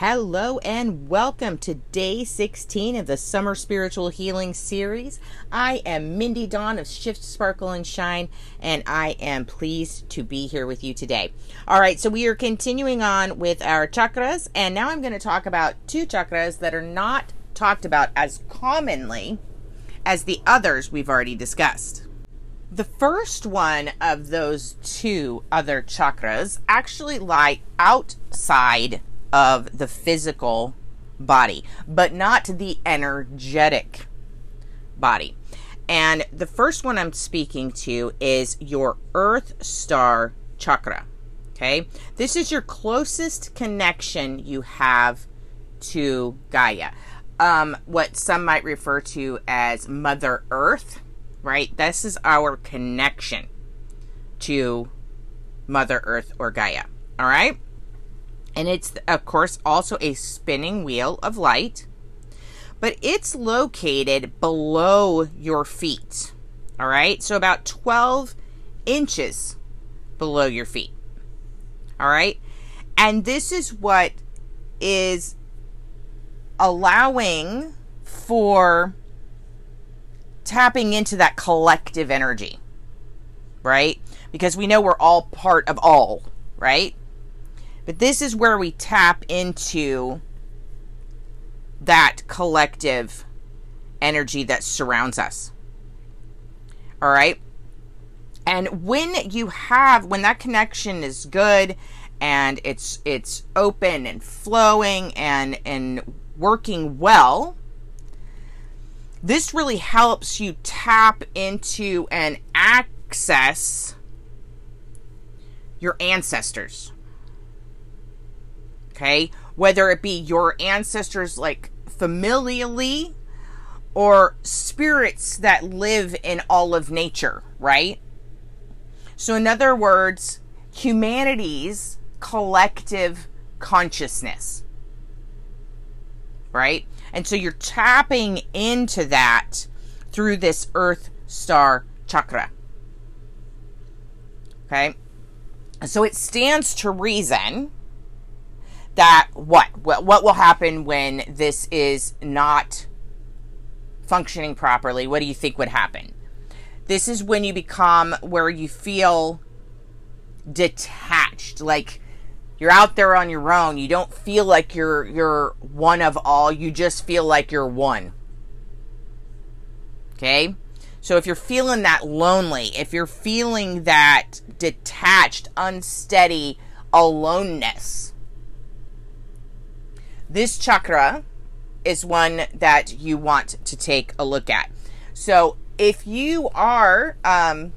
Hello and welcome to day 16 of the Summer Spiritual Healing Series. I am Mindy Dawn of Shift, Sparkle, and Shine, and I am pleased to be here with you today. All right, so we are continuing on with our chakras, and now I'm going to talk about two chakras that are not talked about as commonly as the others we've already discussed. The first one of those two other chakras actually lie outside of the physical body, but not the energetic body. And the first one I'm speaking to is your Earth Star chakra. Okay. This is your closest connection you have to Gaia. Um, what some might refer to as Mother Earth, right? This is our connection to Mother Earth or Gaia. All right. And it's, of course, also a spinning wheel of light, but it's located below your feet. All right, so about 12 inches below your feet. All right, and this is what is allowing for tapping into that collective energy, right? Because we know we're all part of all, right? But this is where we tap into that collective energy that surrounds us. All right? And when you have when that connection is good and it's it's open and flowing and and working well, this really helps you tap into and access your ancestors okay? Whether it be your ancestors, like familially, or spirits that live in all of nature, right? So, in other words, humanity's collective consciousness, right? And so you're tapping into that through this Earth Star chakra. Okay? So it stands to reason that what what will happen when this is not functioning properly? What do you think would happen? This is when you become where you feel detached like you're out there on your own. You don't feel like you're you're one of all. You just feel like you're one. Okay? So if you're feeling that lonely if you're feeling that detached unsteady aloneness this chakra is one that you want to take a look at. So if you are um,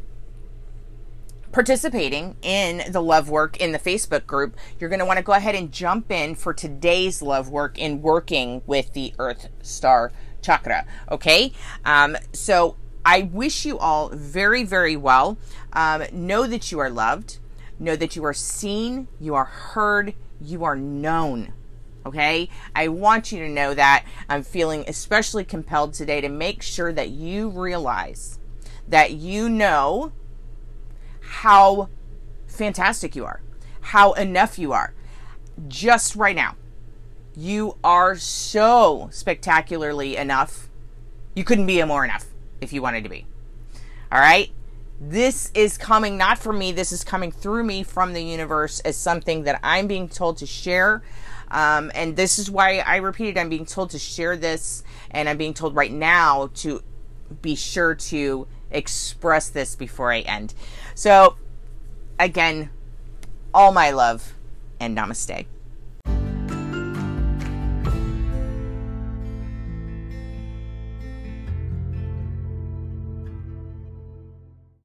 participating in the love work in the Facebook group, you're going to want to go ahead and jump in for today's love work in working with the Earth Star chakra. Okay. Um, so I wish you all very, very well. Um, know that you are loved. Know that you are seen. You are heard. You are known. Okay, I want you to know that I'm feeling especially compelled today to make sure that you realize that you know how fantastic you are, how enough you are just right now. You are so spectacularly enough. You couldn't be more enough if you wanted to be. All right? This is coming not from me, this is coming through me from the universe as something that I'm being told to share. Um, and this is why I repeated I'm being told to share this, and I'm being told right now to be sure to express this before I end. So, again, all my love and namaste.